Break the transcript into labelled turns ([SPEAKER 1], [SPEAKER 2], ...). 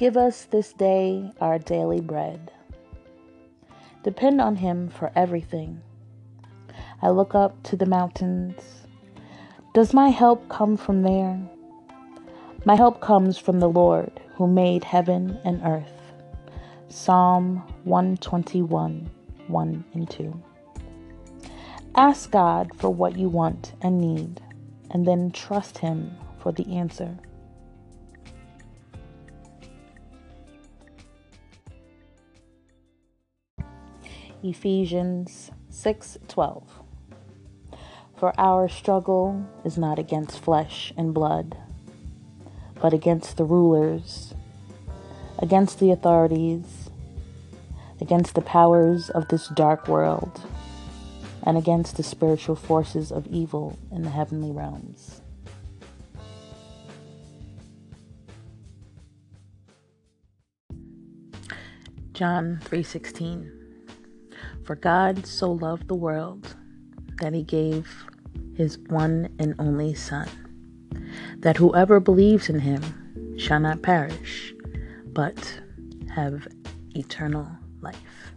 [SPEAKER 1] Give us this day our daily bread. Depend on Him for everything. I look up to the mountains. Does my help come from there? My help comes from the Lord who made heaven and earth. Psalm 121 1 and 2. Ask God for what you want and need, and then trust Him for the answer. Ephesians 6:12 For our struggle is not against flesh and blood, but against the rulers, against the authorities, against the powers of this dark world, and against the spiritual forces of evil in the heavenly realms. John 3:16 For God so loved the world that he gave his one and only son that whoever believes in him shall not perish but have eternal life.